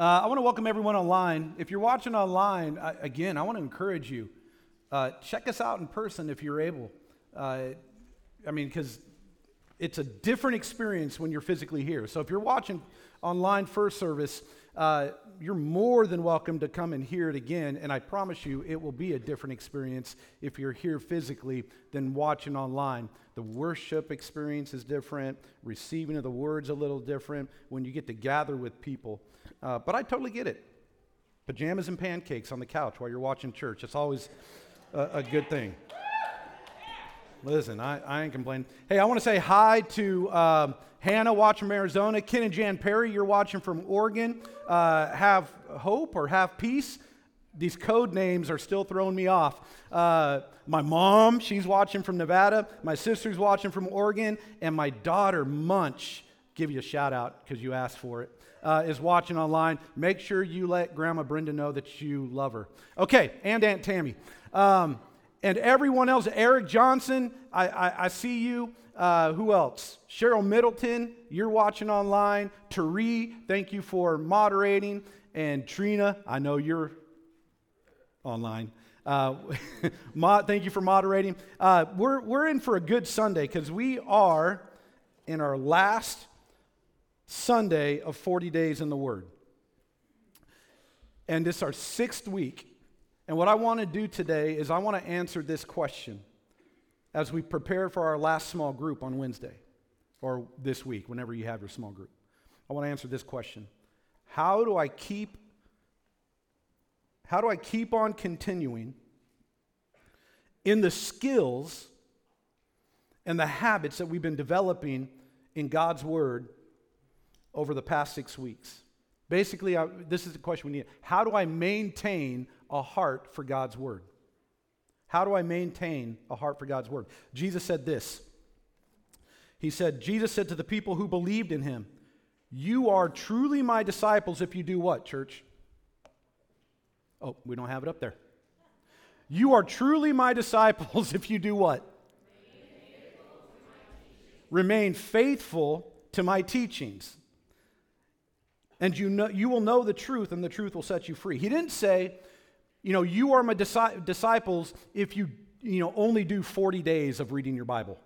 Uh, I want to welcome everyone online. If you're watching online, I, again, I want to encourage you. Uh, check us out in person if you're able. Uh, I mean, because it's a different experience when you're physically here. So if you're watching online first service, uh, you're more than welcome to come and hear it again. And I promise you, it will be a different experience if you're here physically than watching online. The worship experience is different, receiving of the words a little different when you get to gather with people. Uh, but I totally get it. Pajamas and pancakes on the couch while you're watching church. It's always a, a good thing. Listen, I, I ain't complaining. Hey, I want to say hi to um, Hannah watching from Arizona, Ken and Jan Perry, you're watching from Oregon. Uh, have hope or have peace. These code names are still throwing me off. Uh, my mom, she's watching from Nevada. My sister's watching from Oregon. And my daughter, Munch, give you a shout out because you asked for it, uh, is watching online. Make sure you let Grandma Brenda know that you love her. Okay, and Aunt Tammy. Um, and everyone else, Eric Johnson, I, I, I see you. Uh, who else? Cheryl Middleton, you're watching online. Tari, thank you for moderating. And Trina, I know you're online. Uh, thank you for moderating. Uh, we're, we're in for a good Sunday because we are in our last Sunday of 40 days in the Word. And this is our sixth week. And what I want to do today is I want to answer this question as we prepare for our last small group on Wednesday or this week, whenever you have your small group. I want to answer this question How do I keep how do I keep on continuing in the skills and the habits that we've been developing in God's Word over the past six weeks? Basically, I, this is the question we need. How do I maintain a heart for God's Word? How do I maintain a heart for God's Word? Jesus said this. He said, Jesus said to the people who believed in him, You are truly my disciples if you do what, church? Oh, we don't have it up there. You are truly my disciples if you do what? Remain faithful to my teachings. And you, know, you will know the truth, and the truth will set you free. He didn't say, you know, you are my disi- disciples if you, you know, only do 40 days of reading your Bible.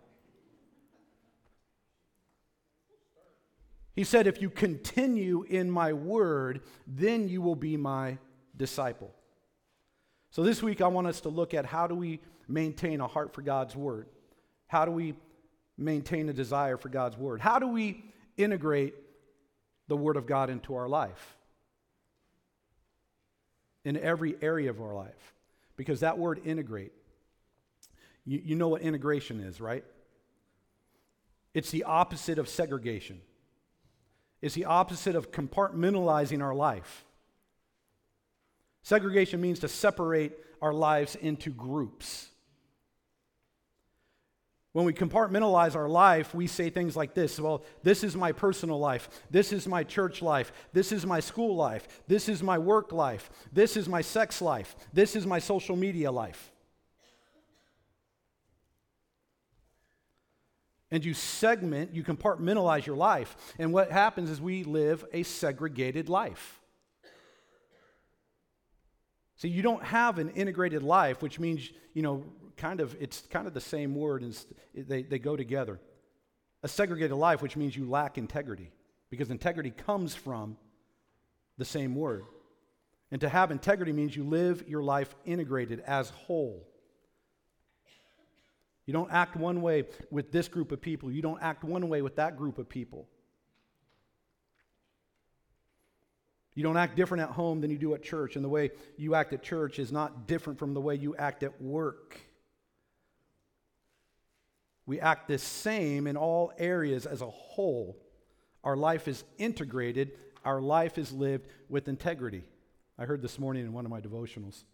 He said, if you continue in my word, then you will be my disciple. So this week I want us to look at how do we maintain a heart for God's word? How do we maintain a desire for God's word? How do we integrate the word of God into our life? In every area of our life. Because that word integrate, you, you know what integration is, right? It's the opposite of segregation. It's the opposite of compartmentalizing our life. Segregation means to separate our lives into groups. When we compartmentalize our life, we say things like this Well, this is my personal life. This is my church life. This is my school life. This is my work life. This is my sex life. This is my social media life. And you segment, you compartmentalize your life. And what happens is we live a segregated life. See, you don't have an integrated life, which means, you know, kind of, it's kind of the same word, and they, they go together. A segregated life, which means you lack integrity, because integrity comes from the same word. And to have integrity means you live your life integrated as whole. You don't act one way with this group of people, you don't act one way with that group of people. You don't act different at home than you do at church, and the way you act at church is not different from the way you act at work. We act the same in all areas as a whole. Our life is integrated, our life is lived with integrity. I heard this morning in one of my devotionals.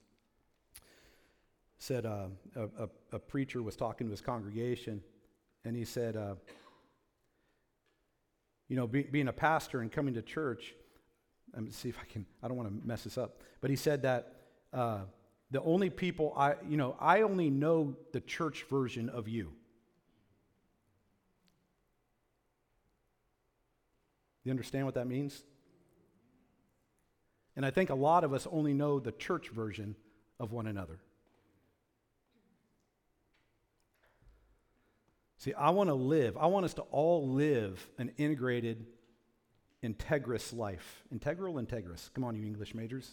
Said uh, a, a, a, preacher was talking to his congregation, and he said, uh, You know, be, being a pastor and coming to church, let me see if I can, I don't want to mess this up, but he said that uh, the only people I, you know, I only know the church version of you. You understand what that means? And I think a lot of us only know the church version of one another. See, I want to live, I want us to all live an integrated, integrous life. Integral, integrous. Come on, you English majors.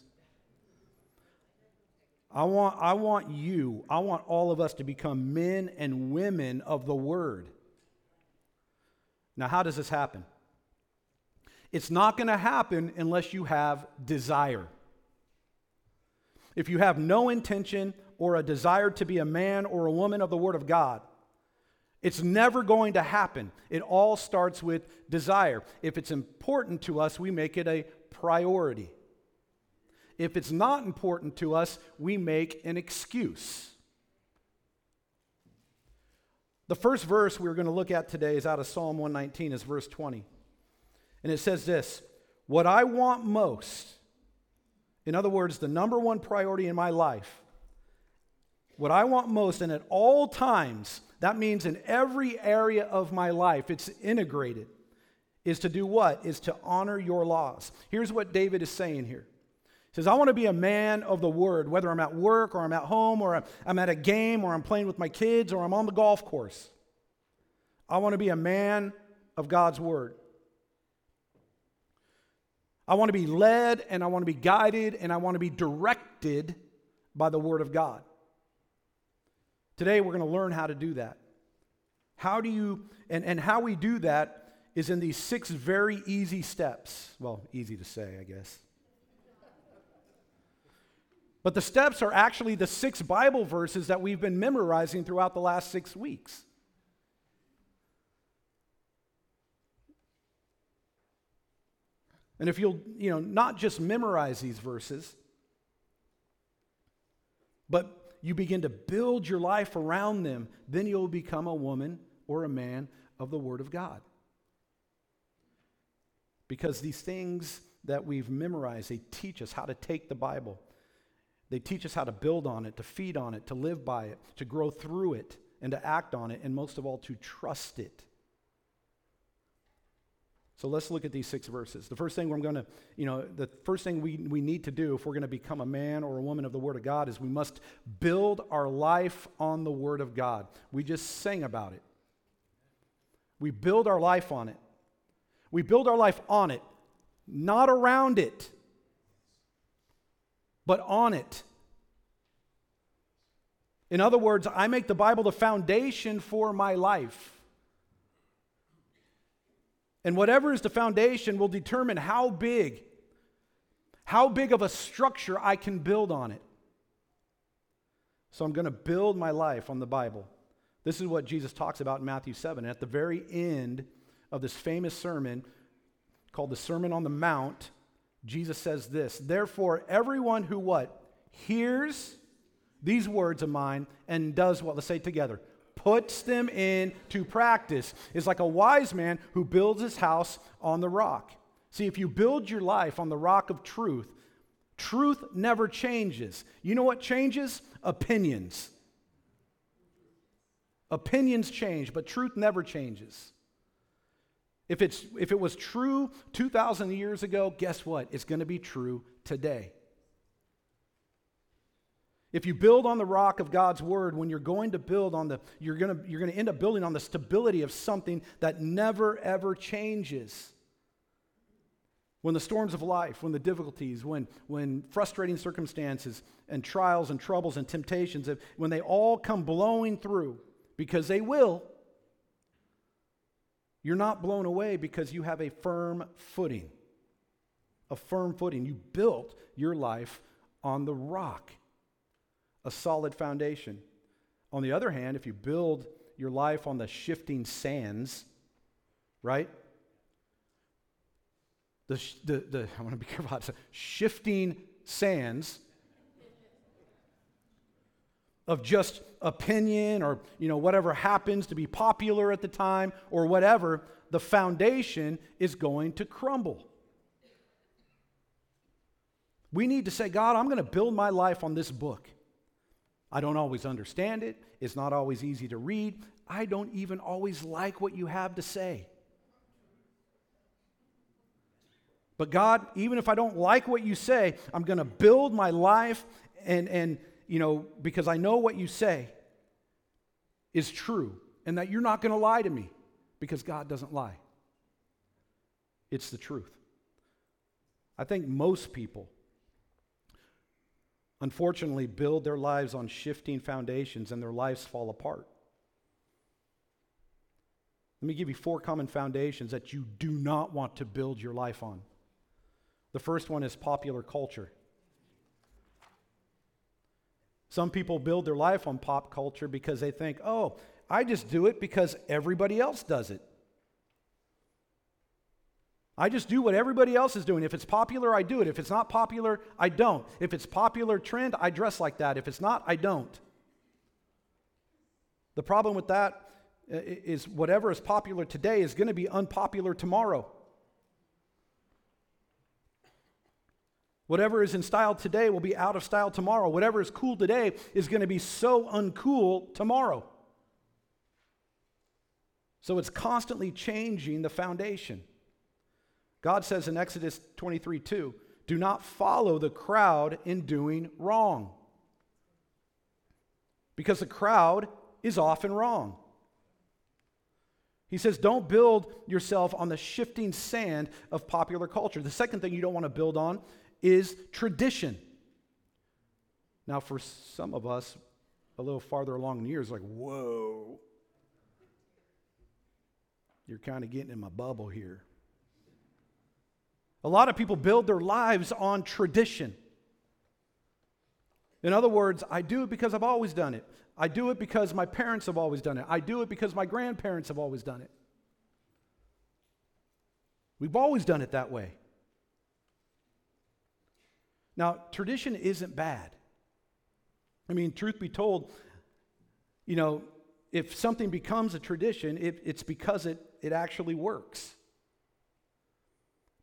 I want, I want you, I want all of us to become men and women of the Word. Now, how does this happen? It's not going to happen unless you have desire. If you have no intention or a desire to be a man or a woman of the Word of God, it's never going to happen. It all starts with desire. If it's important to us, we make it a priority. If it's not important to us, we make an excuse. The first verse we're going to look at today is out of Psalm 119, is verse 20. And it says this What I want most, in other words, the number one priority in my life, what I want most, and at all times, that means in every area of my life, it's integrated, is to do what? Is to honor your laws. Here's what David is saying here. He says, I want to be a man of the word, whether I'm at work or I'm at home or I'm at a game or I'm playing with my kids or I'm on the golf course. I want to be a man of God's word. I want to be led and I want to be guided and I want to be directed by the Word of God. Today, we're going to learn how to do that. How do you, and, and how we do that is in these six very easy steps. Well, easy to say, I guess. But the steps are actually the six Bible verses that we've been memorizing throughout the last six weeks. And if you'll, you know, not just memorize these verses, but you begin to build your life around them, then you'll become a woman or a man of the Word of God. Because these things that we've memorized, they teach us how to take the Bible. They teach us how to build on it, to feed on it, to live by it, to grow through it, and to act on it, and most of all, to trust it. So let's look at these six verses. The first thing we're going to, you know, the first thing we, we need to do if we're going to become a man or a woman of the Word of God is we must build our life on the Word of God. We just sang about it. We build our life on it. We build our life on it, not around it, but on it. In other words, I make the Bible the foundation for my life. And whatever is the foundation will determine how big, how big of a structure I can build on it. So I'm going to build my life on the Bible. This is what Jesus talks about in Matthew 7. And at the very end of this famous sermon called the Sermon on the Mount, Jesus says this, "Therefore everyone who what? hears these words of mine and does what? Let's say together puts them into practice is like a wise man who builds his house on the rock. See, if you build your life on the rock of truth, truth never changes. You know what changes? Opinions. Opinions change, but truth never changes. If, it's, if it was true 2,000 years ago, guess what? It's going to be true today. If you build on the rock of God's word, when you're going to build on the, you're going to, you're going to end up building on the stability of something that never, ever changes. When the storms of life, when the difficulties, when, when frustrating circumstances and trials and troubles and temptations, when they all come blowing through, because they will, you're not blown away because you have a firm footing. A firm footing. You built your life on the rock a solid foundation. On the other hand, if you build your life on the shifting sands, right? The, the, the I want to be careful. It's shifting sands of just opinion or you know whatever happens to be popular at the time or whatever the foundation is going to crumble we need to say god i'm going to build my life on this book i don't always understand it it's not always easy to read i don't even always like what you have to say but god even if i don't like what you say i'm going to build my life and and you know, because I know what you say is true and that you're not going to lie to me because God doesn't lie. It's the truth. I think most people, unfortunately, build their lives on shifting foundations and their lives fall apart. Let me give you four common foundations that you do not want to build your life on. The first one is popular culture. Some people build their life on pop culture because they think, oh, I just do it because everybody else does it. I just do what everybody else is doing. If it's popular, I do it. If it's not popular, I don't. If it's popular trend, I dress like that. If it's not, I don't. The problem with that uh, whatever is popular today is going to be unpopular tomorrow. Whatever is in style today will be out of style tomorrow. Whatever is cool today is going to be so uncool tomorrow. So it's constantly changing the foundation. God says in Exodus 23 2, do not follow the crowd in doing wrong. Because the crowd is often wrong. He says, don't build yourself on the shifting sand of popular culture. The second thing you don't want to build on is tradition. Now, for some of us, a little farther along in years, like, whoa, you're kind of getting in my bubble here. A lot of people build their lives on tradition. In other words, I do it because I've always done it. I do it because my parents have always done it. I do it because my grandparents have always done it. We've always done it that way. Now, tradition isn't bad. I mean, truth be told, you know, if something becomes a tradition, it, it's because it, it actually works.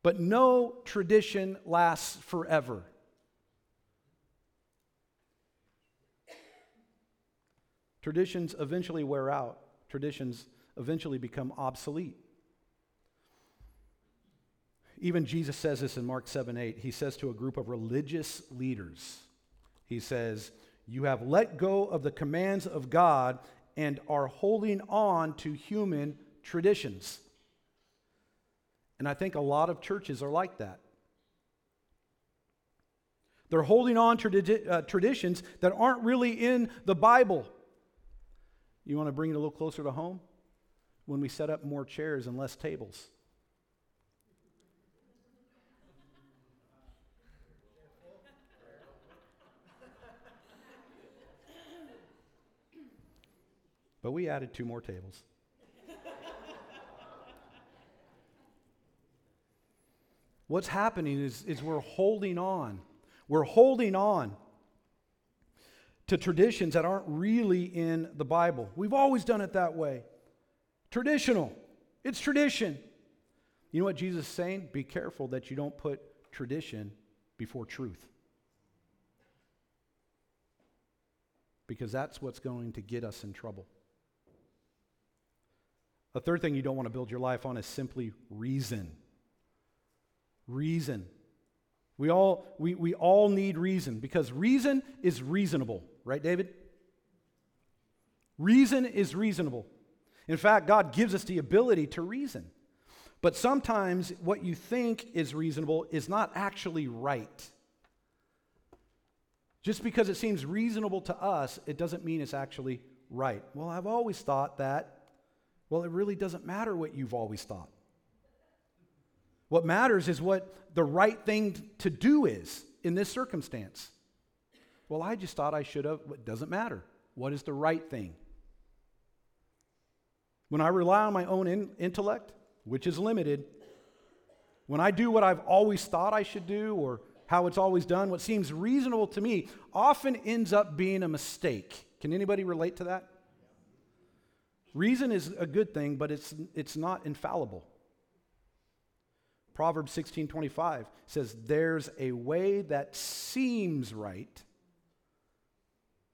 But no tradition lasts forever. Traditions eventually wear out, traditions eventually become obsolete. Even Jesus says this in Mark 7 8. He says to a group of religious leaders, He says, You have let go of the commands of God and are holding on to human traditions. And I think a lot of churches are like that. They're holding on to uh, traditions that aren't really in the Bible. You want to bring it a little closer to home? When we set up more chairs and less tables. But we added two more tables. What's happening is, is we're holding on. We're holding on to traditions that aren't really in the Bible. We've always done it that way. Traditional. It's tradition. You know what Jesus is saying? Be careful that you don't put tradition before truth. Because that's what's going to get us in trouble. A third thing you don't want to build your life on is simply reason. Reason. We all, we, we all need reason because reason is reasonable, right, David? Reason is reasonable. In fact, God gives us the ability to reason. But sometimes what you think is reasonable is not actually right. Just because it seems reasonable to us, it doesn't mean it's actually right. Well, I've always thought that. Well, it really doesn't matter what you've always thought. What matters is what the right thing to do is in this circumstance. Well, I just thought I should have. It doesn't matter. What is the right thing? When I rely on my own in- intellect, which is limited, when I do what I've always thought I should do or how it's always done, what seems reasonable to me, often ends up being a mistake. Can anybody relate to that? Reason is a good thing, but it's, it's not infallible. Proverbs 16:25 says there's a way that seems right.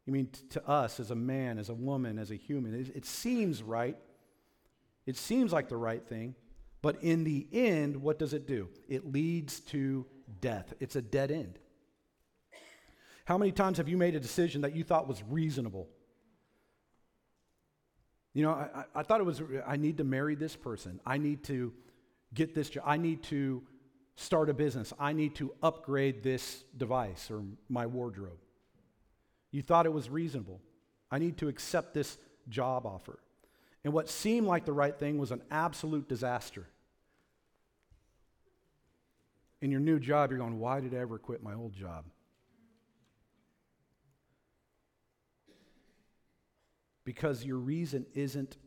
You mean to us as a man, as a woman, as a human, it, it seems right. It seems like the right thing, but in the end, what does it do? It leads to death. It's a dead end. How many times have you made a decision that you thought was reasonable? You know, I, I thought it was, I need to marry this person. I need to get this job. I need to start a business. I need to upgrade this device or my wardrobe. You thought it was reasonable. I need to accept this job offer. And what seemed like the right thing was an absolute disaster. In your new job, you're going, Why did I ever quit my old job? Because your reason isn't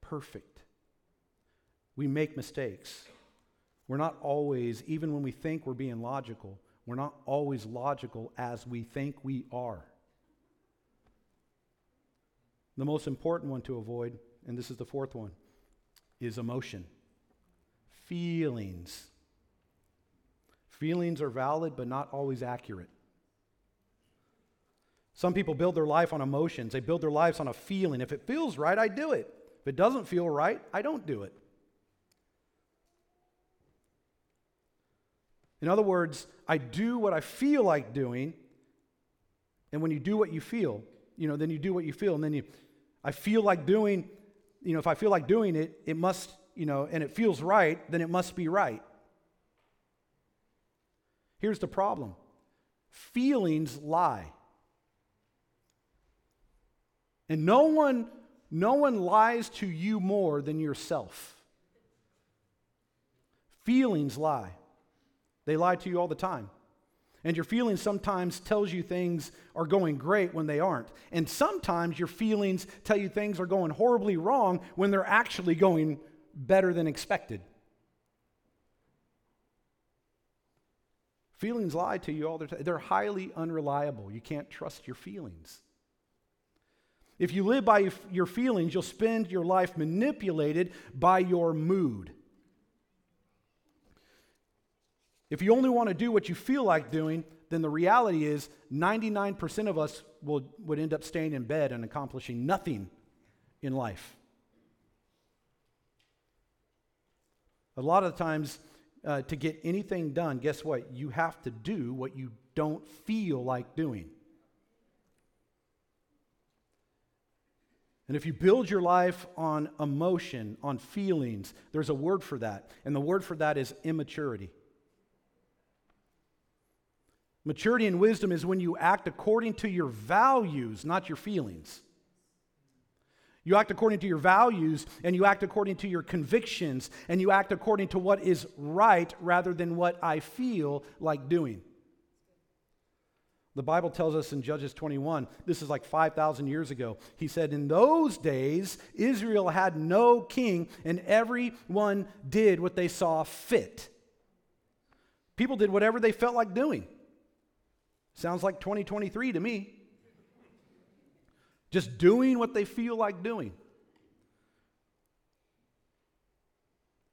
perfect. We make mistakes. We're not always, even when we think we're being logical, we're not always logical as we think we are. The most important one to avoid, and this is the fourth one, is emotion. Feelings. Feelings are valid, but not always accurate. Some people build their life on emotions. They build their lives on a feeling. If it feels right, I do it. If it doesn't feel right, I don't do it. In other words, I do what I feel like doing, and when you do what you feel, you know, then you do what you feel, and then you, I feel like doing, you know, if I feel like doing it, it must, you know, and it feels right, then it must be right. Here's the problem feelings lie. And no one, no one lies to you more than yourself. Feelings lie. They lie to you all the time. And your feelings sometimes tells you things are going great when they aren't. And sometimes your feelings tell you things are going horribly wrong when they're actually going better than expected. Feelings lie to you all the time. They're highly unreliable. You can't trust your feelings. If you live by your feelings, you'll spend your life manipulated by your mood. If you only want to do what you feel like doing, then the reality is 99% of us will, would end up staying in bed and accomplishing nothing in life. A lot of times, uh, to get anything done, guess what? You have to do what you don't feel like doing. And if you build your life on emotion, on feelings, there's a word for that. And the word for that is immaturity. Maturity and wisdom is when you act according to your values, not your feelings. You act according to your values and you act according to your convictions and you act according to what is right rather than what I feel like doing. The Bible tells us in Judges 21, this is like 5,000 years ago. He said, In those days, Israel had no king, and everyone did what they saw fit. People did whatever they felt like doing. Sounds like 2023 to me. Just doing what they feel like doing.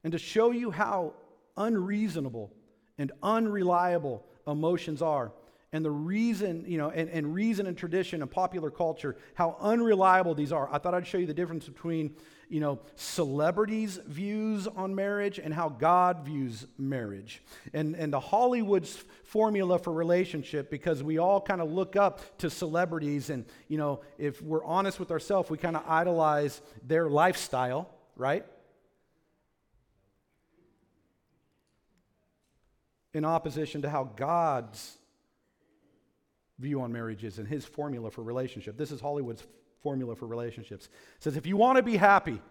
And to show you how unreasonable and unreliable emotions are, and the reason, you know, and, and reason and tradition and popular culture, how unreliable these are. I thought I'd show you the difference between, you know, celebrities' views on marriage and how God views marriage. And, and the Hollywood's formula for relationship, because we all kind of look up to celebrities, and, you know, if we're honest with ourselves, we kind of idolize their lifestyle, right? In opposition to how God's view on marriage is and his formula for relationship. This is Hollywood's formula for relationships. It says if you want to be happy,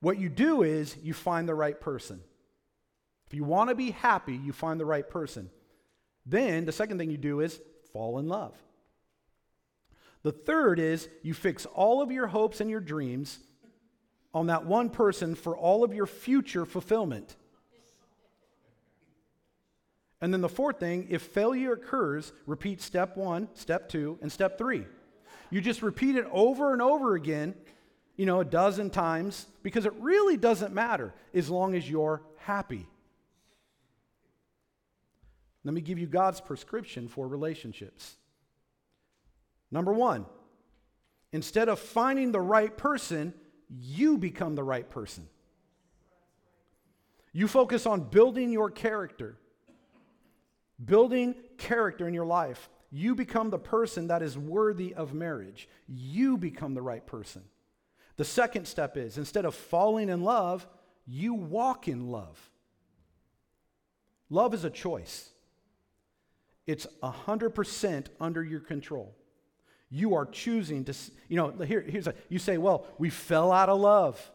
what you do is you find the right person. If you want to be happy, you find the right person. Then the second thing you do is fall in love. The third is you fix all of your hopes and your dreams on that one person for all of your future fulfillment. And then the fourth thing, if failure occurs, repeat step one, step two, and step three. You just repeat it over and over again, you know, a dozen times, because it really doesn't matter as long as you're happy. Let me give you God's prescription for relationships. Number one, instead of finding the right person, you become the right person. You focus on building your character, building character in your life. You become the person that is worthy of marriage. You become the right person. The second step is instead of falling in love, you walk in love. Love is a choice, it's 100% under your control. You are choosing to, you know, here, here's a, you say, well, we fell out of love.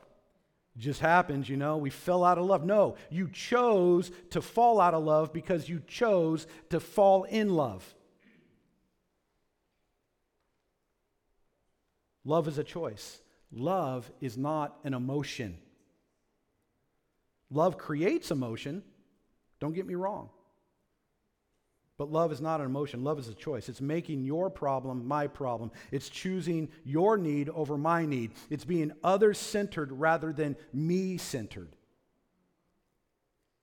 It just happens, you know, we fell out of love. No, you chose to fall out of love because you chose to fall in love. Love is a choice. Love is not an emotion. Love creates emotion. Don't get me wrong. But love is not an emotion. Love is a choice. It's making your problem my problem. It's choosing your need over my need. It's being other centered rather than me centered.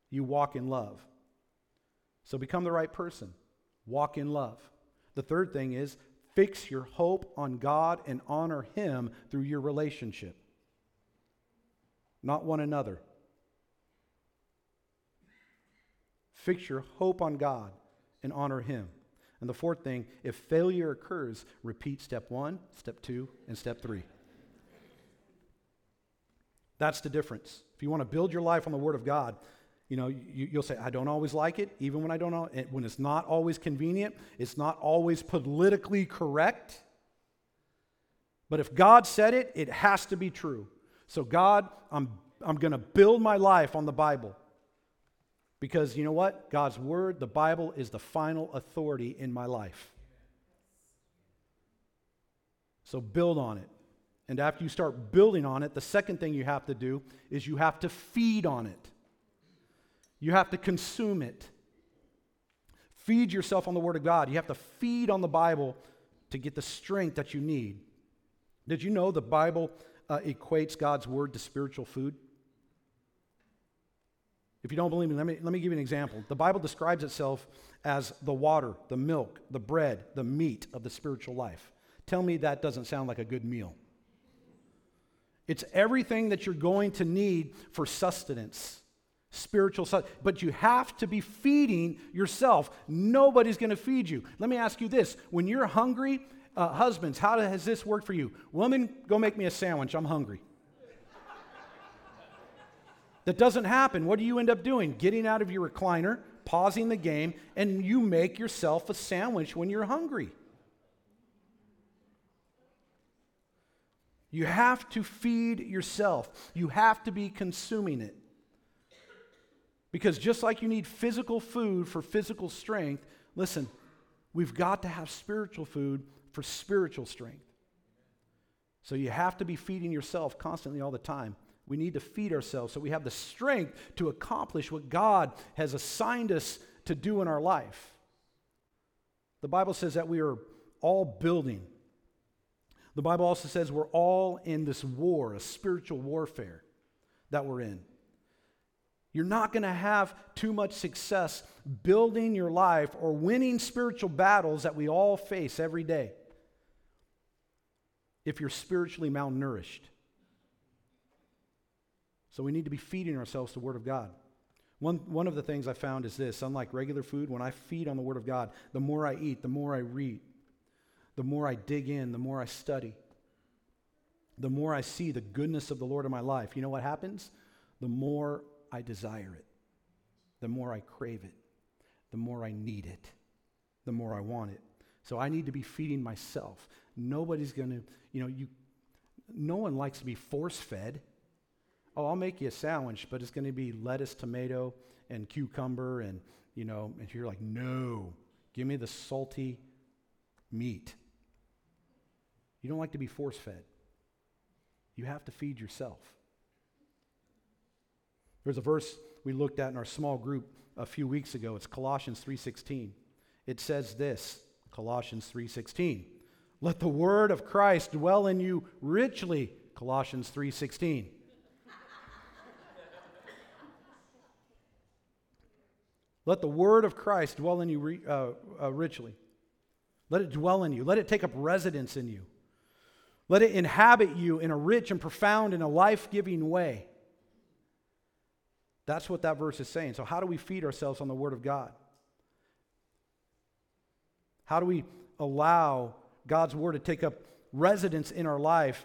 You walk in love. So become the right person. Walk in love. The third thing is fix your hope on God and honor Him through your relationship, not one another. Fix your hope on God and honor Him. And the fourth thing, if failure occurs, repeat step one, step two, and step three. That's the difference. If you want to build your life on the Word of God, you know, you, will say, I don't always like it, even when I don't know, when it's not always convenient, it's not always politically correct. But if God said it, it has to be true. So, God, I'm, I'm going to build my life on the Bible. Because you know what? God's Word, the Bible, is the final authority in my life. So build on it. And after you start building on it, the second thing you have to do is you have to feed on it. You have to consume it. Feed yourself on the Word of God. You have to feed on the Bible to get the strength that you need. Did you know the Bible uh, equates God's Word to spiritual food? If you don't believe me let, me, let me give you an example. The Bible describes itself as the water, the milk, the bread, the meat of the spiritual life. Tell me that doesn't sound like a good meal. It's everything that you're going to need for sustenance, spiritual sustenance. But you have to be feeding yourself. Nobody's going to feed you. Let me ask you this when you're hungry, uh, husbands, how has this worked for you? Woman, go make me a sandwich. I'm hungry. That doesn't happen. What do you end up doing? Getting out of your recliner, pausing the game, and you make yourself a sandwich when you're hungry. You have to feed yourself, you have to be consuming it. Because just like you need physical food for physical strength, listen, we've got to have spiritual food for spiritual strength. So you have to be feeding yourself constantly all the time. We need to feed ourselves so we have the strength to accomplish what God has assigned us to do in our life. The Bible says that we are all building. The Bible also says we're all in this war, a spiritual warfare that we're in. You're not going to have too much success building your life or winning spiritual battles that we all face every day if you're spiritually malnourished. So we need to be feeding ourselves the Word of God. One, one of the things I found is this unlike regular food, when I feed on the Word of God, the more I eat, the more I read, the more I dig in, the more I study, the more I see the goodness of the Lord in my life. You know what happens? The more I desire it, the more I crave it, the more I need it, the more I want it. So I need to be feeding myself. Nobody's going to, you know, you, no one likes to be force fed. Oh, I'll make you a sandwich, but it's going to be lettuce, tomato, and cucumber. And, you know, and you're like, no, give me the salty meat. You don't like to be force fed. You have to feed yourself. There's a verse we looked at in our small group a few weeks ago. It's Colossians 3:16. It says this, Colossians 3:16. Let the word of Christ dwell in you richly, Colossians 3:16. Let the word of Christ dwell in you uh, uh, richly. Let it dwell in you. Let it take up residence in you. Let it inhabit you in a rich and profound and a life giving way. That's what that verse is saying. So, how do we feed ourselves on the Word of God? How do we allow God's Word to take up residence in our life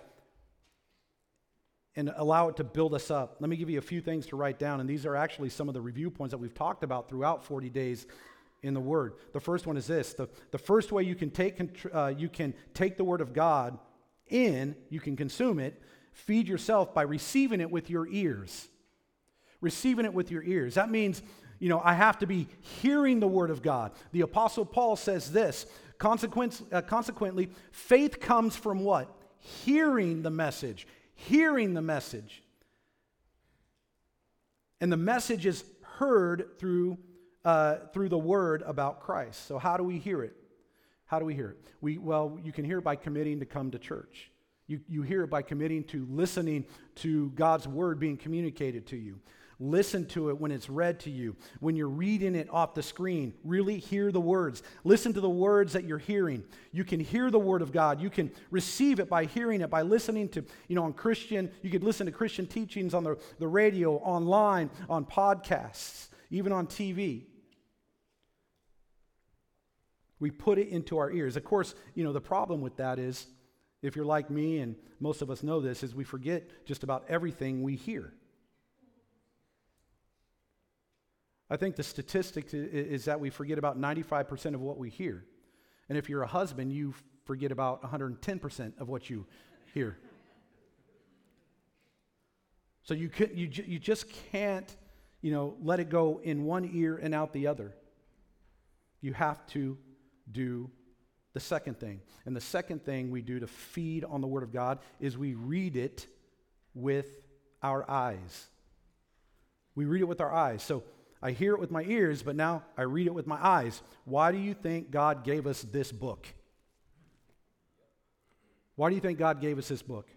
and allow it to build us up? Let me give you a few things to write down, and these are actually some of the review points that we've talked about throughout 40 days in the Word. The first one is this the, the first way you can, take, uh, you can take the Word of God in, you can consume it, feed yourself by receiving it with your ears receiving it with your ears. That means, you know, I have to be hearing the word of God. The Apostle Paul says this Consequence, uh, consequently, faith comes from what? Hearing the message. Hearing the message. And the message is heard through, uh, through the word about Christ. So, how do we hear it? How do we hear it? We, well, you can hear it by committing to come to church. You, you hear it by committing to listening to God's word being communicated to you. Listen to it when it's read to you. When you're reading it off the screen, really hear the words. Listen to the words that you're hearing. You can hear the word of God. You can receive it by hearing it, by listening to, you know, on Christian, you could listen to Christian teachings on the, the radio, online, on podcasts, even on TV. We put it into our ears. Of course, you know, the problem with that is, if you're like me, and most of us know this, is we forget just about everything we hear. I think the statistic is that we forget about 95% of what we hear. And if you're a husband, you forget about 110% of what you hear. So you, could, you, you just can't, you know, let it go in one ear and out the other. You have to do the second thing. And the second thing we do to feed on the Word of God is we read it with our eyes. We read it with our eyes. So I hear it with my ears, but now I read it with my eyes. Why do you think God gave us this book? Why do you think God gave us this book?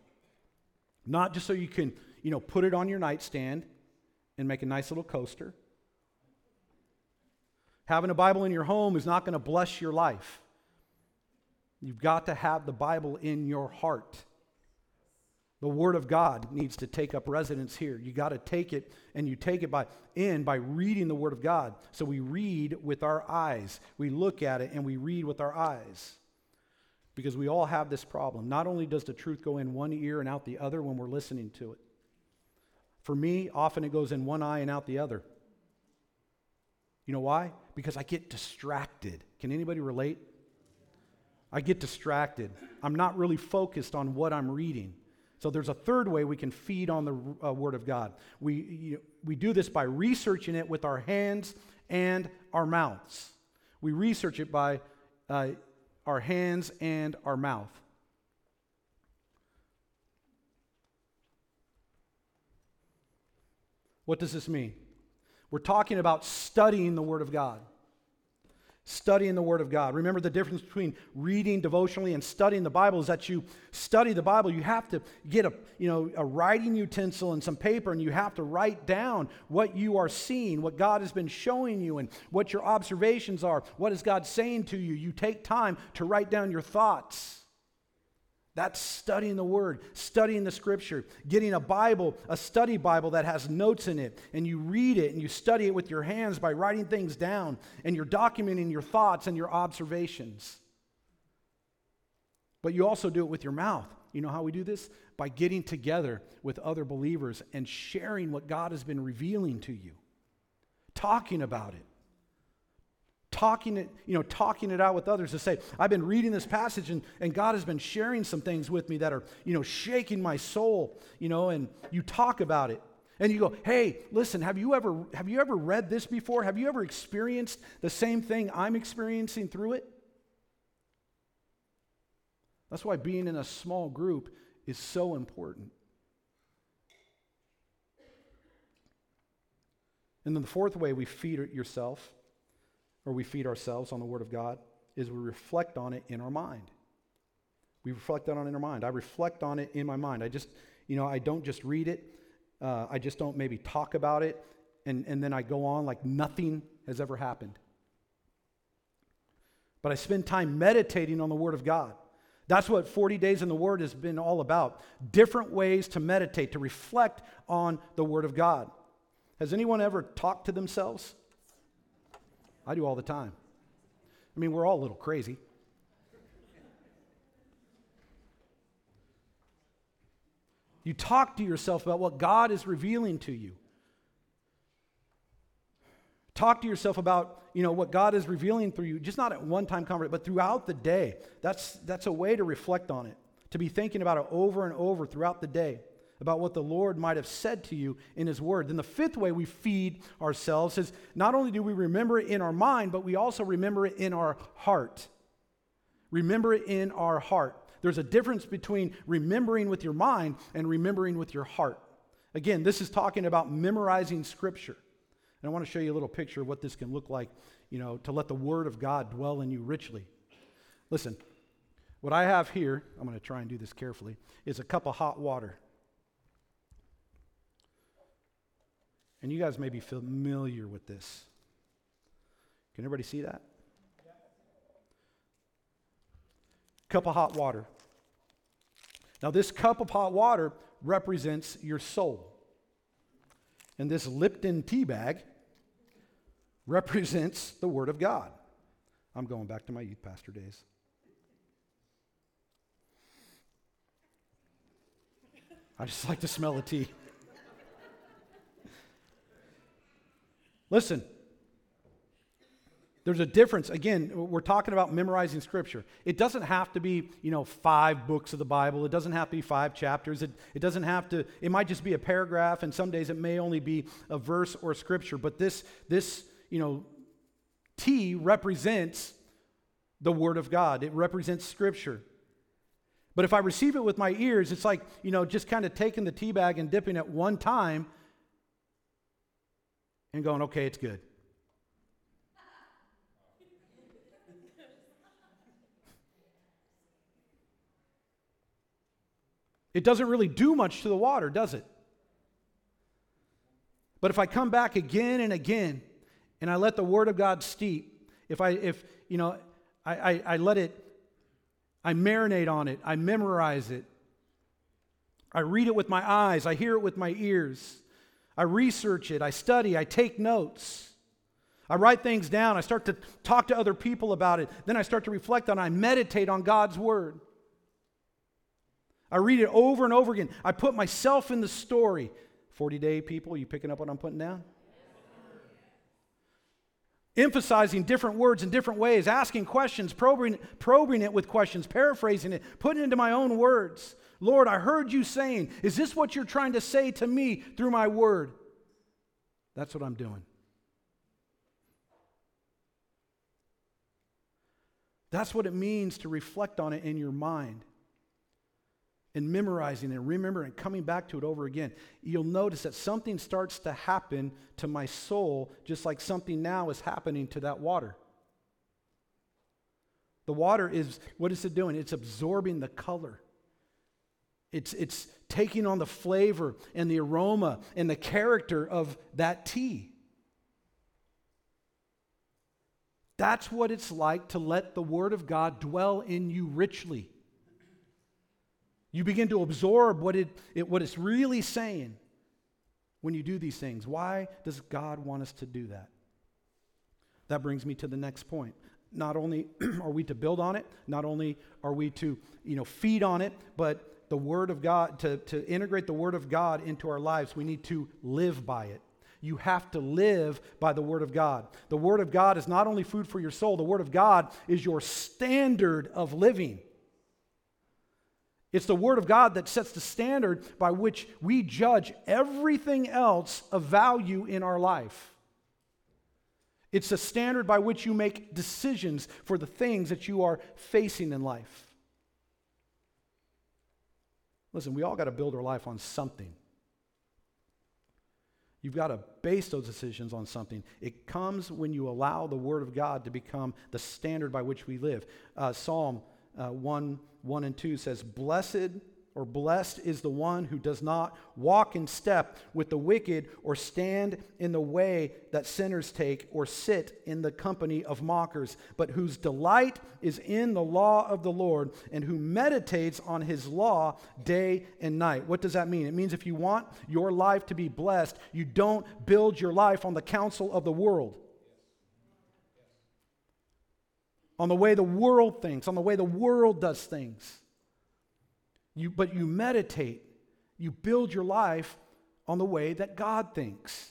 Not just so you can, you know, put it on your nightstand and make a nice little coaster. Having a Bible in your home is not going to bless your life. You've got to have the Bible in your heart. The Word of God needs to take up residence here. You got to take it, and you take it by in by reading the Word of God. So we read with our eyes. We look at it and we read with our eyes. Because we all have this problem. Not only does the truth go in one ear and out the other when we're listening to it. For me, often it goes in one eye and out the other. You know why? Because I get distracted. Can anybody relate? I get distracted. I'm not really focused on what I'm reading. So there's a third way we can feed on the uh, Word of God. We, you know, we do this by researching it with our hands and our mouths. We research it by uh, our hands and our mouth. What does this mean? We're talking about studying the Word of God studying the Word of God. Remember the difference between reading devotionally and studying the Bible is that you study the Bible, you have to get a, you know, a writing utensil and some paper, and you have to write down what you are seeing, what God has been showing you, and what your observations are. What is God saying to you? You take time to write down your thoughts. That's studying the Word, studying the Scripture, getting a Bible, a study Bible that has notes in it, and you read it and you study it with your hands by writing things down, and you're documenting your thoughts and your observations. But you also do it with your mouth. You know how we do this? By getting together with other believers and sharing what God has been revealing to you, talking about it talking it, you know, talking it out with others to say, I've been reading this passage and, and God has been sharing some things with me that are, you know, shaking my soul, you know, and you talk about it. And you go, hey, listen, have you ever have you ever read this before? Have you ever experienced the same thing I'm experiencing through it? That's why being in a small group is so important. And then the fourth way we feed it yourself, or we feed ourselves on the Word of God, is we reflect on it in our mind. We reflect on it in our mind. I reflect on it in my mind. I just, you know, I don't just read it. Uh, I just don't maybe talk about it, and, and then I go on like nothing has ever happened. But I spend time meditating on the Word of God. That's what 40 Days in the Word has been all about. Different ways to meditate, to reflect on the Word of God. Has anyone ever talked to themselves? I do all the time. I mean, we're all a little crazy. You talk to yourself about what God is revealing to you. Talk to yourself about, you know, what God is revealing through you, just not at one time conversation, but throughout the day. That's, that's a way to reflect on it, to be thinking about it over and over throughout the day, about what the Lord might have said to you in His Word. Then the fifth way we feed ourselves is not only do we remember it in our mind, but we also remember it in our heart. Remember it in our heart. There's a difference between remembering with your mind and remembering with your heart. Again, this is talking about memorizing Scripture. And I want to show you a little picture of what this can look like, you know, to let the Word of God dwell in you richly. Listen, what I have here, I'm going to try and do this carefully, is a cup of hot water. And you guys may be familiar with this. Can everybody see that? Cup of hot water. Now, this cup of hot water represents your soul. And this Lipton tea bag represents the Word of God. I'm going back to my youth pastor days. I just like to smell a tea. Listen, there's a difference. Again, we're talking about memorizing scripture. It doesn't have to be, you know, five books of the Bible. It doesn't have to be five chapters. It, it doesn't have to, it might just be a paragraph, and some days it may only be a verse or scripture. But this, this, you know, tea represents the Word of God. It represents scripture. But if I receive it with my ears, it's like, you know, just kind of taking the tea bag and dipping it one time and going, okay, it's good. It doesn't really do much to the water, does it? But if I come back again and again and I let the Word of God steep, if I, if, you know, I, I, I let it, I marinate on it, I memorize it, I read it with my eyes, I hear it with my ears, I research it, I study, I take notes. I write things down. I start to talk to other people about it. Then I start to reflect on it. I meditate on God's word. I read it over and over again. I put myself in the story. 40 day people, you picking up what I'm putting down? Emphasizing different words in different ways, asking questions, probing, probing it with questions, paraphrasing it, putting it into my own words. Lord, I heard you saying, is this what you're trying to say to me through my word? That's what I'm doing. That's what it means to reflect on it in your mind and memorizing it, remembering and coming back to it over again, you'll notice that something starts to happen to my soul, just like something now is happening to that water. The water is, what is it doing? It's absorbing the color. It's, it's taking on the flavor and the aroma and the character of that tea. That's what it's like to let the Word of God dwell in you richly. You begin to absorb what, it, it, what it's really saying when you do these things. Why does God want us to do that? That brings me to the next point. Not only are we to build on it, not only are we to you know, feed on it, but the Word of God, to, to integrate the Word of God into our lives, we need to live by it. You have to live by the Word of God. The Word of God is not only food for your soul, the Word of God is your standard of living. It's the Word of God that sets the standard by which we judge everything else of value in our life. It's the standard by which you make decisions for the things that you are facing in life. Listen, we all got to build our life on something. You've got to base those decisions on something. It comes when you allow the Word of God to become the standard by which we live. Uh, Psalm uh, 1 1 and 2 says, Blessed or blessed is the one who does not walk in step with the wicked, or stand in the way that sinners take, or sit in the company of mockers, but whose delight is in the law of the Lord, and who meditates on his law day and night. What does that mean? It means if you want your life to be blessed, you don't build your life on the counsel of the world. On the way the world thinks, on the way the world does things. You, but you meditate, you build your life on the way that God thinks.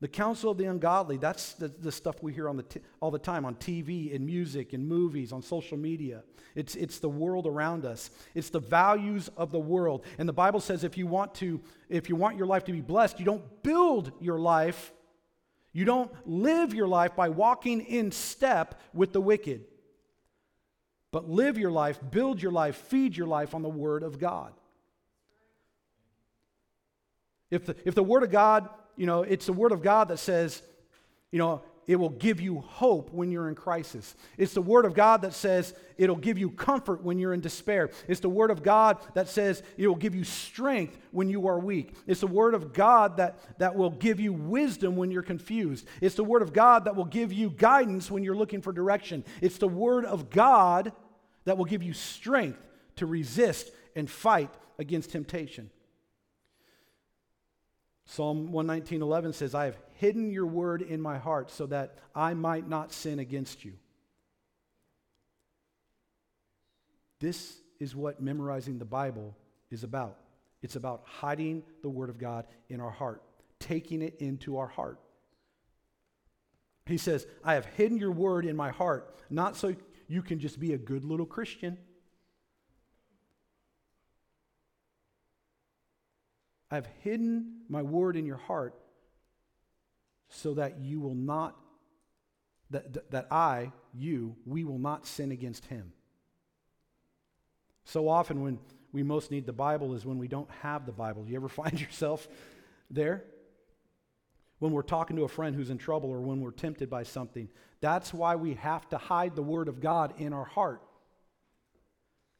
The counsel of the ungodly, that's the, the stuff we hear on the t- all the time on TV, in music, in movies, on social media. It's, it's the world around us. It's the values of the world. And the Bible says if you want to, if you want your life to be blessed, you don't build your life, you don't live your life by walking in step with the wicked but live your life, build your life, feed your life on the Word of God. If the, if the Word of God, you know, it's the Word of God that says, you know, it will give you hope when you're in crisis. It's the Word of God that says it'll give you comfort when you're in despair. It's the Word of God that says it will give you strength when you are weak. It's the Word of God that, that will give you wisdom when you're confused. It's the Word of God that will give you guidance when you're looking for direction. It's the Word of God that will give you strength to resist and fight against temptation. Psalm 119:11 says, "I have hidden your word in my heart so that I might not sin against you." This is what memorizing the Bible is about. It's about hiding the word of God in our heart, taking it into our heart. He says, I have hidden your word in my heart, not so you can just be a good little Christian. I've hidden my word in your heart so that you will not, that, that I, you, we will not sin against him. So often when we most need the Bible is when we don't have the Bible. Do you ever find yourself there? When we're talking to a friend who's in trouble or when we're tempted by something. That's why we have to hide the Word of God in our heart.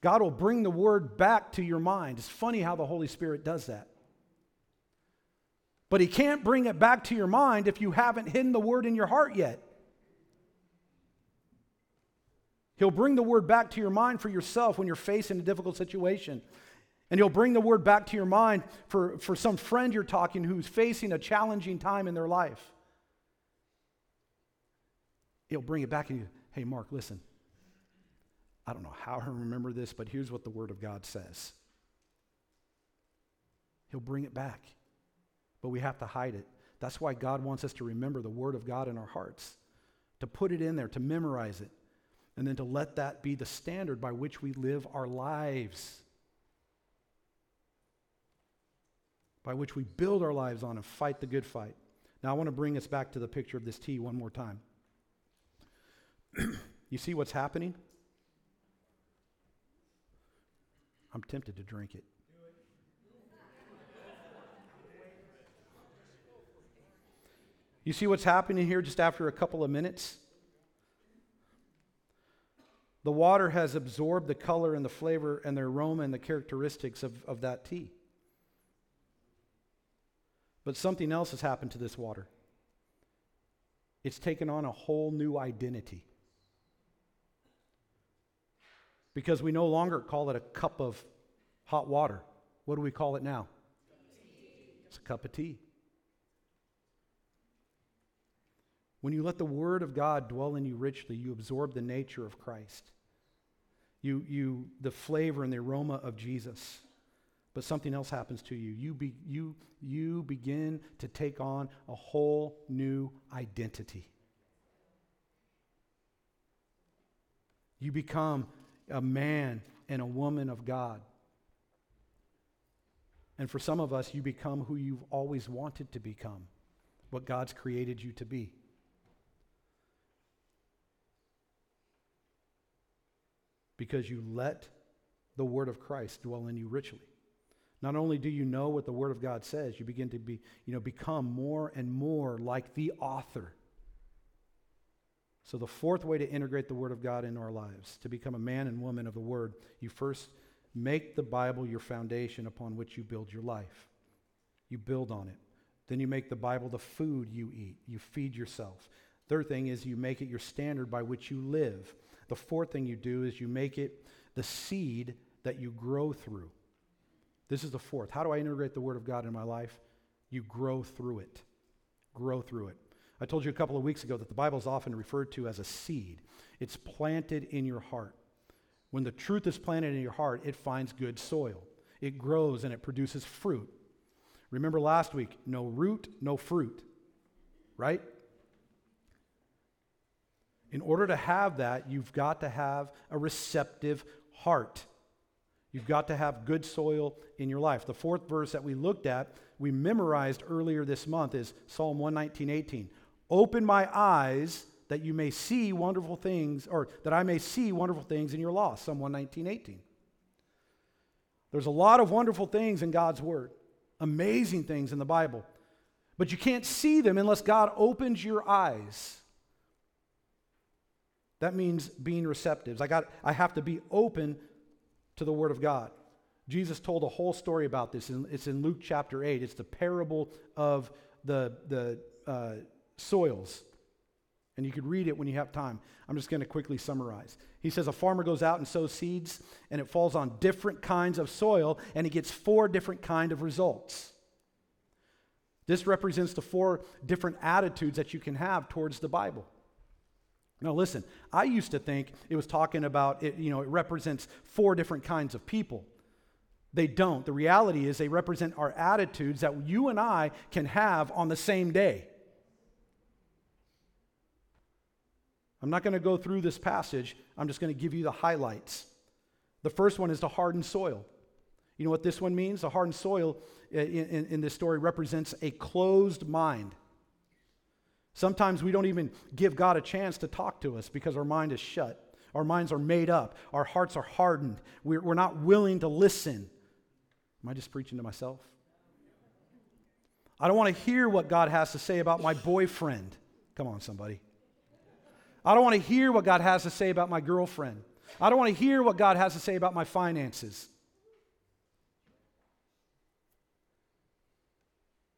God will bring the Word back to your mind. It's funny how the Holy Spirit does that. But he can't bring it back to your mind if you haven't hidden the word in your heart yet. He'll bring the word back to your mind for yourself when you're facing a difficult situation. And he'll bring the word back to your mind for, for some friend you're talking who's facing a challenging time in their life. He'll bring it back and you, hey, Mark, listen. I don't know how I remember this, but here's what the word of God says. He'll bring it back but we have to hide it. That's why God wants us to remember the Word of God in our hearts, to put it in there, to memorize it, and then to let that be the standard by which we live our lives, by which we build our lives on and fight the good fight. Now, I want to bring us back to the picture of this tea one more time. you see what's happening? I'm tempted to drink it. You see what's happening here just after a couple of minutes? The water has absorbed the color and the flavor and the aroma and the characteristics of, of that tea. But something else has happened to this water. It's taken on a whole new identity. Because we no longer call it a cup of hot water. What do we call it now? It's a cup of tea. When you let the Word of God dwell in you richly, you absorb the nature of Christ. You, you, the flavor and the aroma of Jesus. But something else happens to you. You, be, you, you begin to take on a whole new identity. You become a man and a woman of God. And for some of us, you become who you've always wanted to become, what God's created you to be. Because you let the word of Christ dwell in you richly. Not only do you know what the Word of God says, you begin to be, you know, become more and more like the author. So, the fourth way to integrate the Word of God into our lives, to become a man and woman of the Word, you first make the Bible your foundation upon which you build your life. You build on it. Then you make the Bible the food you eat. You feed yourself. Third thing is you make it your standard by which you live. The fourth thing you do is you make it the seed that you grow through. This is the fourth. How do I integrate the Word of God in my life? You grow through it. Grow through it. I told you a couple of weeks ago that the Bible is often referred to as a seed. It's planted in your heart. When the truth is planted in your heart, it finds good soil. It grows and it produces fruit. Remember last week no root, no fruit, right? In order to have that, you've got to have a receptive heart. You've got to have good soil in your life. The fourth verse that we looked at, we memorized earlier this month, is Psalm 119, 18. Open my eyes that you may see wonderful things, or that I may see wonderful things in your law. Psalm 119, 18. There's a lot of wonderful things in God's Word, amazing things in the Bible. But you can't see them unless God opens your eyes. That means being receptive. I, got, I have to be open to the Word of God. Jesus told a whole story about this. It's in Luke chapter 8. It's the parable of the, the uh, soils. And you could read it when you have time. I'm just going to quickly summarize. He says a farmer goes out and sows seeds, and it falls on different kinds of soil, and he gets four different kind of results. This represents the four different attitudes that you can have towards the Bible. Now, listen, I used to think it was talking about, it, you know, it represents four different kinds of people. They don't. The reality is they represent our attitudes that you and I can have on the same day. I'm not going to go through this passage, I'm just going to give you the highlights. The first one is the hardened soil. You know what this one means? The hardened soil uh, in, in, in this story represents a closed mind. Sometimes we don't even give God a chance to talk to us because our mind is shut. Our minds are made up. Our hearts are hardened. We're, we're not willing to listen. Am I just preaching to myself? I don't want to hear what God has to say about my boyfriend. Come on, somebody. I don't want to hear what God has to say about my girlfriend. I don't want to hear what God has to say about my finances.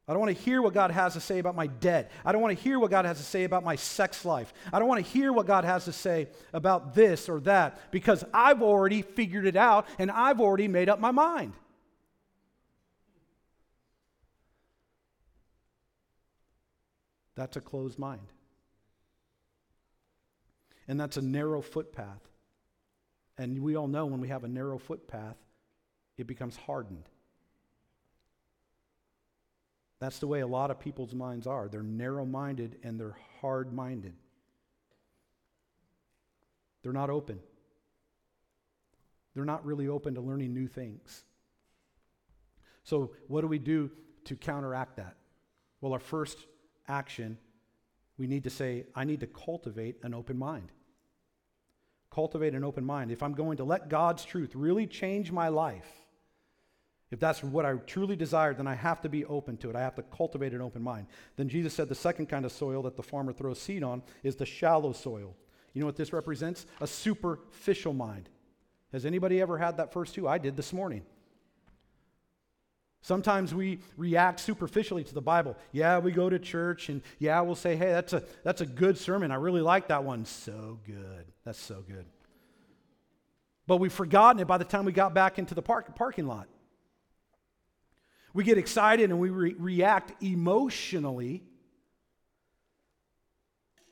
I don't want to hear what God has to say about my debt. I don't want to hear what God has to say about my sex life. I don't want to hear what God has to say about this or that because I've already figured it out and I've already made up my mind. That's a closed mind. And that's a narrow footpath. And we all know when we have a narrow footpath, it becomes hardened. That's the way a lot of people's minds are. They're narrow minded and they're hard minded. They're not open. They're not really open to learning new things. So, what do we do to counteract that? Well, our first action, we need to say, I need to cultivate an open mind. Cultivate an open mind. If I'm going to let God's truth really change my life, if that's what I truly desire, then I have to be open to it. I have to cultivate an open mind. Then Jesus said the second kind of soil that the farmer throws seed on is the shallow soil. You know what this represents? A superficial mind. Has anybody ever had that first two? I did this morning. Sometimes we react superficially to the Bible. Yeah, we go to church and yeah, we'll say, hey, that's a, that's a good sermon. I really like that one. So good. That's so good. But we've forgotten it by the time we got back into the park, parking lot. We get excited and we re- react emotionally,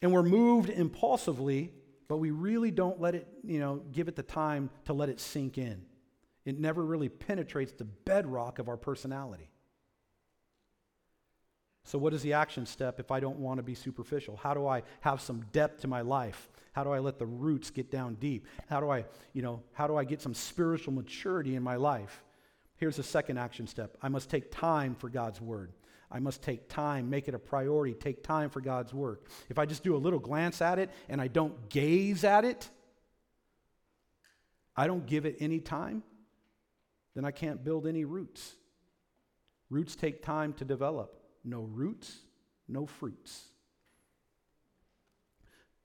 and we're moved impulsively, but we really don't let it, you know, give it the time to let it sink in. It never really penetrates the bedrock of our personality. So, what is the action step if I don't want to be superficial? How do I have some depth to my life? How do I let the roots get down deep? How do I, you know, how do I get some spiritual maturity in my life? Here's the second action step I must take time for God's word. I must take time, make it a priority, take time for God's work. If I just do a little glance at it and I don't gaze at it, I don't give it any time, then I can't build any roots. Roots take time to develop. No roots, no fruits.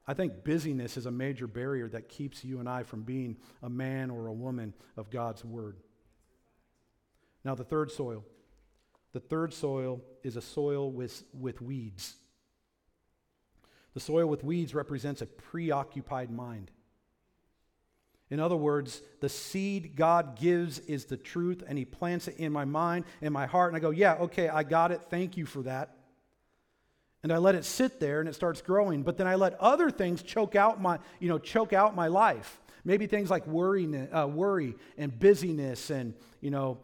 I think busyness is a major barrier that keeps you and I from being a man or a woman of God's Word. Now, the third soil. The third soil is a soil with, with weeds. The soil with weeds represents a preoccupied mind. In other words, the seed God gives is the truth, and He plants it in my mind and my heart. And I go, Yeah, okay, I got it. Thank you for that. And I let it sit there and it starts growing. But then I let other things choke out my, you know, choke out my life. Maybe things like worry, uh, worry and busyness and, you know,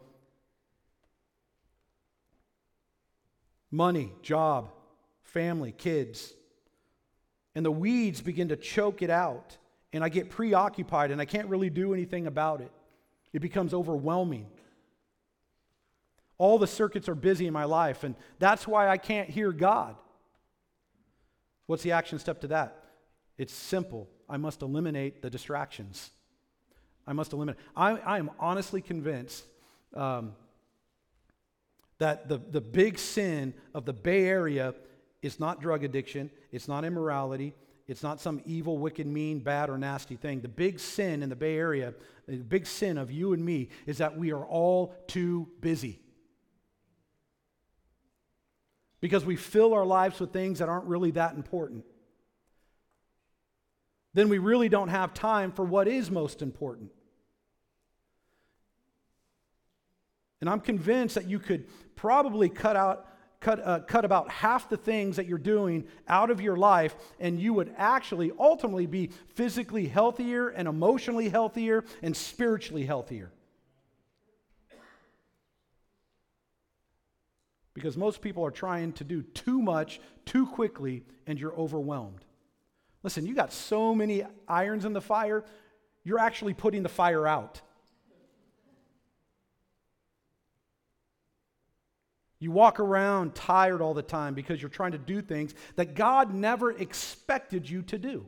money, job, family, kids. And the weeds begin to choke it out and I get preoccupied and I can't really do anything about it. It becomes overwhelming. All the circuits are busy in my life, and that's why I can't hear God. What's the action step to that? It's simple. I must eliminate the distractions. I must eliminate. I, I am honestly convinced um, that the, the big sin of the Bay Area is not drug addiction, it's not immorality, it's not some evil, wicked, mean, bad, or nasty thing. The big sin in the Bay Area, the big sin of you and me, is that we are all too busy. Because we fill our lives with things that aren't really that important. Then we really don't have time for what is most important. And I'm convinced that you could probably cut out cut, uh, cut about half the things that you're doing out of your life, and you would actually ultimately be physically healthier and emotionally healthier and spiritually healthier. Because most people are trying to do too much too quickly, and you're overwhelmed. Listen, you got so many irons in the fire, you're actually putting the fire out. You walk around tired all the time because you're trying to do things that God never expected you to do.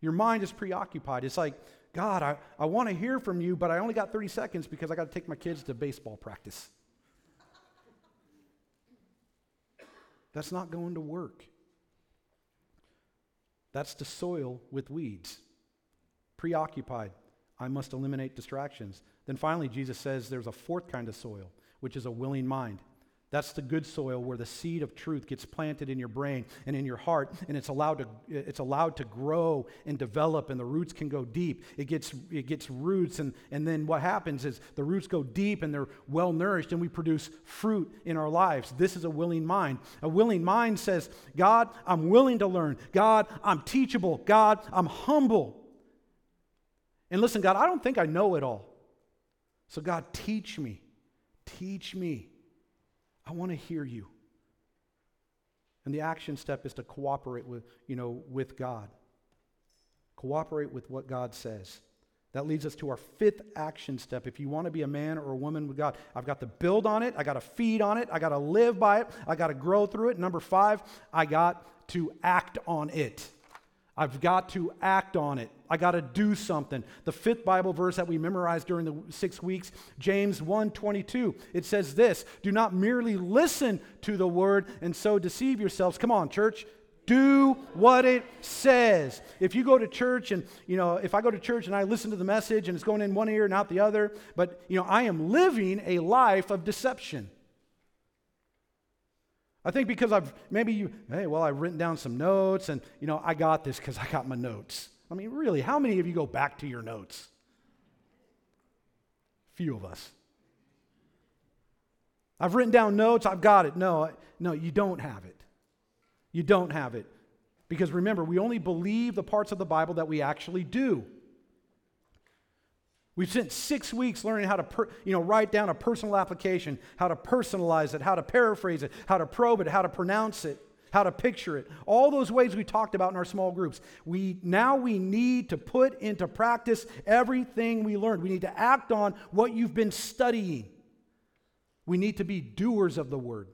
Your mind is preoccupied. It's like, God, I, I want to hear from you, but I only got 30 seconds because I got to take my kids to baseball practice. That's not going to work. That's the soil with weeds. Preoccupied. I must eliminate distractions. Then finally, Jesus says there's a fourth kind of soil, which is a willing mind. That's the good soil where the seed of truth gets planted in your brain and in your heart, and it's allowed to, it's allowed to grow and develop, and the roots can go deep. It gets, it gets roots, and, and then what happens is the roots go deep and they're well nourished, and we produce fruit in our lives. This is a willing mind. A willing mind says, God, I'm willing to learn. God, I'm teachable. God, I'm humble. And listen, God, I don't think I know it all. So, God, teach me. Teach me. I want to hear you. And the action step is to cooperate with, you know, with God. Cooperate with what God says. That leads us to our fifth action step. If you want to be a man or a woman with God, I've got to build on it. I got to feed on it. I got to live by it. I got to grow through it. Number five, I got to act on it. I've got to act on it. I got to do something. The fifth Bible verse that we memorized during the 6 weeks, James 1:22. It says this, "Do not merely listen to the word and so deceive yourselves." Come on, church. Do what it says. If you go to church and, you know, if I go to church and I listen to the message and it's going in one ear and out the other, but, you know, I am living a life of deception. I think because I've maybe you, hey, well, I've written down some notes and, you know, I got this because I got my notes. I mean, really, how many of you go back to your notes? Few of us. I've written down notes, I've got it. No, no, you don't have it. You don't have it. Because remember, we only believe the parts of the Bible that we actually do. We've spent six weeks learning how to per, you know, write down a personal application, how to personalize it, how to paraphrase it, how to probe it, how to pronounce it, how to picture it. All those ways we talked about in our small groups. We, now we need to put into practice everything we learned. We need to act on what you've been studying. We need to be doers of the word.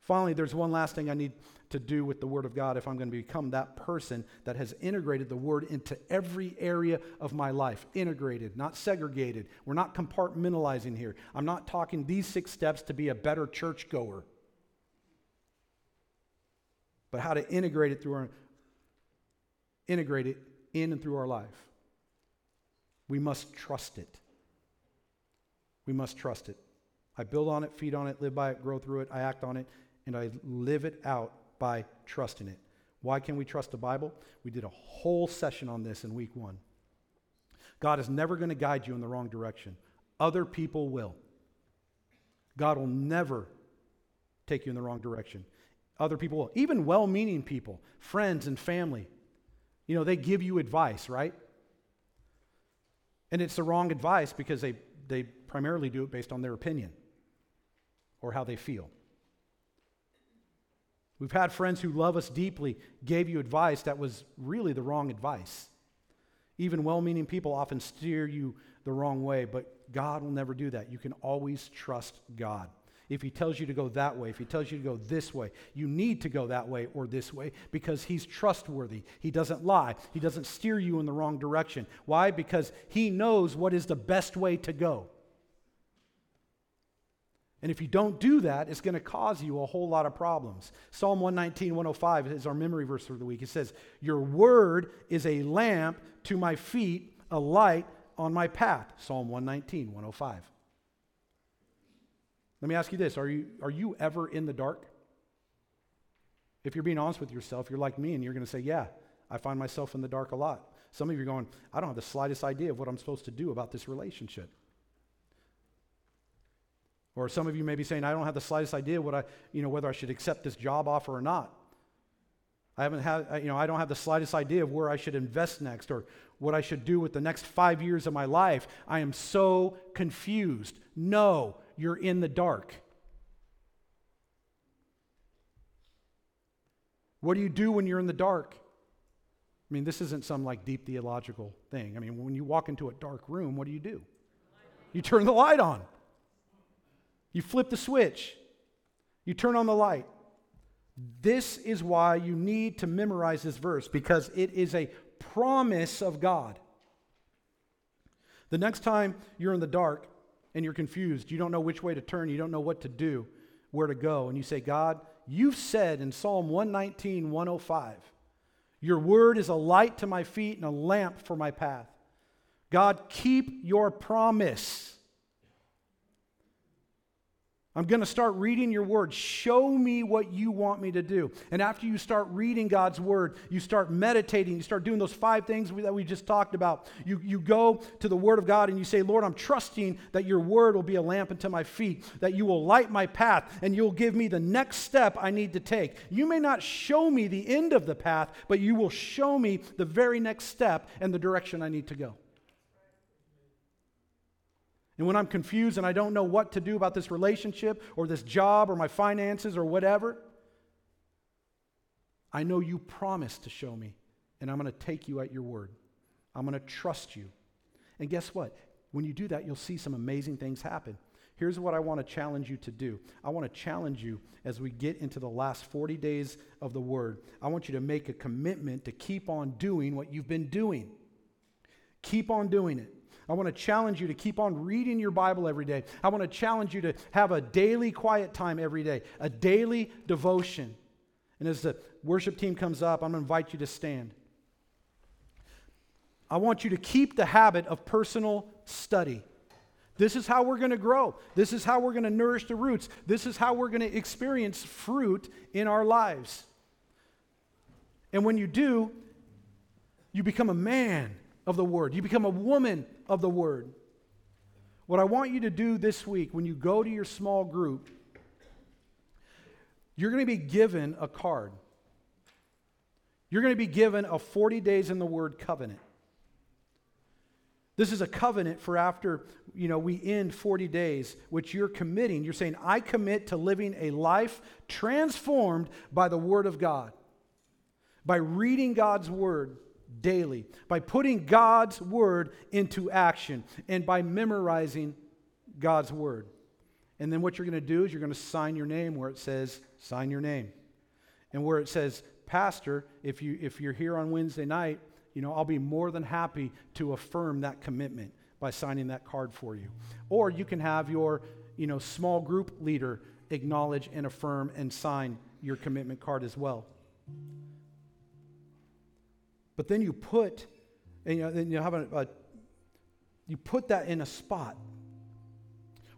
Finally, there's one last thing I need to do with the Word of God if I'm going to become that person that has integrated the Word into every area of my life. Integrated, not segregated. We're not compartmentalizing here. I'm not talking these six steps to be a better churchgoer, but how to integrate it through our integrate it in and through our life. We must trust it. We must trust it. I build on it, feed on it, live by it, grow through it, I act on it, and I live it out by trusting it. Why can we trust the Bible? We did a whole session on this in week one. God is never going to guide you in the wrong direction, other people will. God will never take you in the wrong direction. Other people will. Even well meaning people, friends and family, you know, they give you advice, right? And it's the wrong advice because they, they primarily do it based on their opinion or how they feel. We've had friends who love us deeply gave you advice that was really the wrong advice. Even well meaning people often steer you the wrong way, but God will never do that. You can always trust God. If He tells you to go that way, if He tells you to go this way, you need to go that way or this way because He's trustworthy. He doesn't lie, He doesn't steer you in the wrong direction. Why? Because He knows what is the best way to go. And if you don't do that, it's going to cause you a whole lot of problems. Psalm 119, 105 is our memory verse for the week. It says, Your word is a lamp to my feet, a light on my path. Psalm 119, 105. Let me ask you this Are you, are you ever in the dark? If you're being honest with yourself, you're like me and you're going to say, Yeah, I find myself in the dark a lot. Some of you are going, I don't have the slightest idea of what I'm supposed to do about this relationship. Or some of you may be saying, I don't have the slightest idea what I, you know, whether I should accept this job offer or not. I haven't had, you know, I don't have the slightest idea of where I should invest next or what I should do with the next five years of my life. I am so confused. No, you're in the dark. What do you do when you're in the dark? I mean, this isn't some like deep theological thing. I mean, when you walk into a dark room, what do you do? You turn the light on. You flip the switch, you turn on the light. This is why you need to memorize this verse because it is a promise of God. The next time you're in the dark and you're confused, you don't know which way to turn, you don't know what to do, where to go, and you say, God, you've said in Psalm 119, 105, your word is a light to my feet and a lamp for my path. God, keep your promise. I'm going to start reading your word. Show me what you want me to do. And after you start reading God's word, you start meditating, you start doing those five things that we just talked about. You, you go to the word of God and you say, Lord, I'm trusting that your word will be a lamp unto my feet, that you will light my path, and you'll give me the next step I need to take. You may not show me the end of the path, but you will show me the very next step and the direction I need to go. And when I'm confused and I don't know what to do about this relationship or this job or my finances or whatever, I know you promised to show me, and I'm going to take you at your word. I'm going to trust you. And guess what? When you do that, you'll see some amazing things happen. Here's what I want to challenge you to do. I want to challenge you as we get into the last 40 days of the Word. I want you to make a commitment to keep on doing what you've been doing. Keep on doing it. I want to challenge you to keep on reading your Bible every day. I want to challenge you to have a daily quiet time every day, a daily devotion. And as the worship team comes up, I'm going to invite you to stand. I want you to keep the habit of personal study. This is how we're going to grow. This is how we're going to nourish the roots. This is how we're going to experience fruit in our lives. And when you do, you become a man of the Word. You become a woman of the Word. What I want you to do this week when you go to your small group, you're going to be given a card. You're going to be given a 40 days in the Word covenant. This is a covenant for after, you know, we end 40 days, which you're committing. You're saying, I commit to living a life transformed by the Word of God, by reading God's Word, daily by putting God's word into action and by memorizing God's word. And then what you're going to do is you're going to sign your name where it says, sign your name. And where it says, Pastor, if, you, if you're here on Wednesday night, you know, I'll be more than happy to affirm that commitment by signing that card for you. Or you can have your, you know, small group leader acknowledge and affirm and sign your commitment card as well. But then you put, and, you know, then you have a, a, you put that in a spot,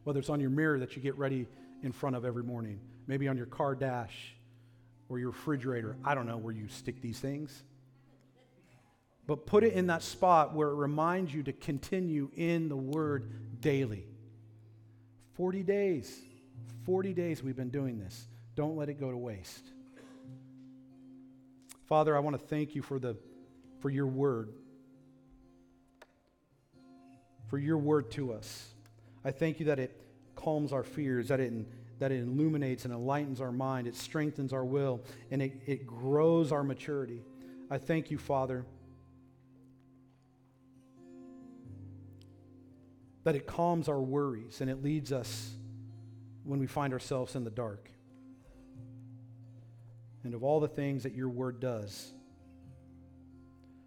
whether it's on your mirror that you get ready in front of every morning, maybe on your car dash or your refrigerator. I don't know where you stick these things. But put it in that spot where it reminds you to continue in the Word daily. 40 days. 40 days we've been doing this. Don't let it go to waste. Father, I want to thank you for, the, for your word, for your word to us. I thank you that it calms our fears, that it, that it illuminates and enlightens our mind, it strengthens our will, and it, it grows our maturity. I thank you, Father, that it calms our worries and it leads us when we find ourselves in the dark. And of all the things that your word does,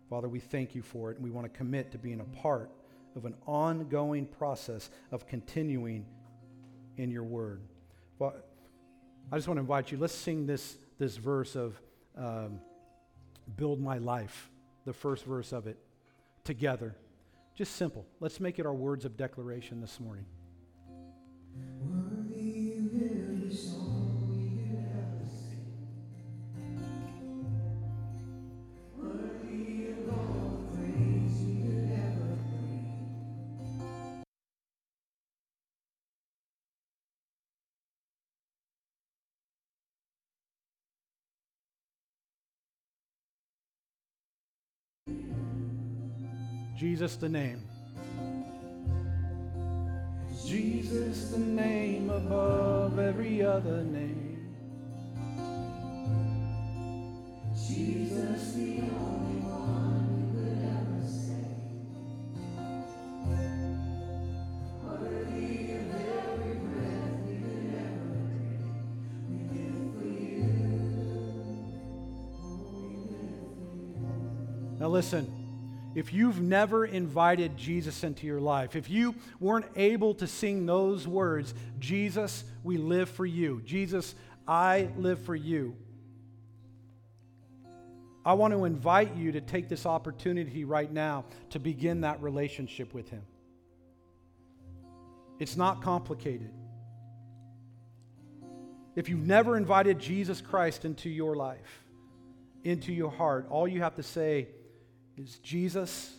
Father, we thank you for it, and we want to commit to being a part of an ongoing process of continuing in your word. Well, I just want to invite you, let's sing this, this verse of um, Build My Life, the first verse of it, together. Just simple. Let's make it our words of declaration this morning. Jesus the name. Jesus the name above every other name. Jesus the only one who could ever save. Worthy of every breath we could ever breathe. We live for you. Oh, we live for you. Now listen. If you've never invited Jesus into your life, if you weren't able to sing those words, Jesus, we live for you. Jesus, I live for you. I want to invite you to take this opportunity right now to begin that relationship with Him. It's not complicated. If you've never invited Jesus Christ into your life, into your heart, all you have to say is Jesus,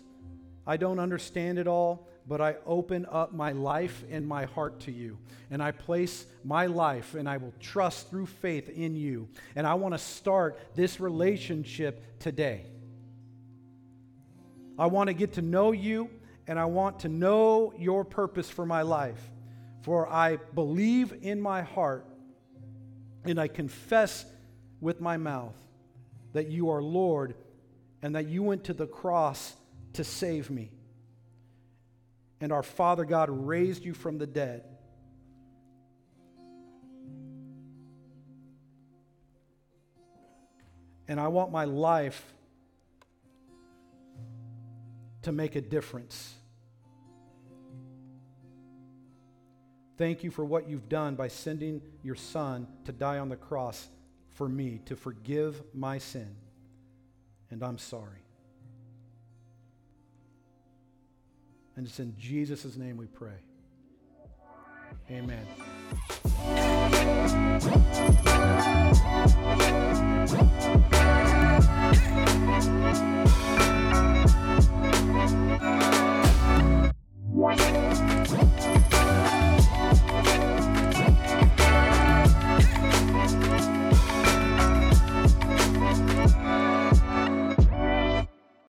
I don't understand it all, but I open up my life and my heart to you. And I place my life and I will trust through faith in you. And I want to start this relationship today. I want to get to know you and I want to know your purpose for my life. For I believe in my heart and I confess with my mouth that you are Lord and that you went to the cross to save me. And our Father God raised you from the dead. And I want my life to make a difference. Thank you for what you've done by sending your Son to die on the cross for me, to forgive my sin and I'm sorry. And it's in Jesus' name we pray. Amen.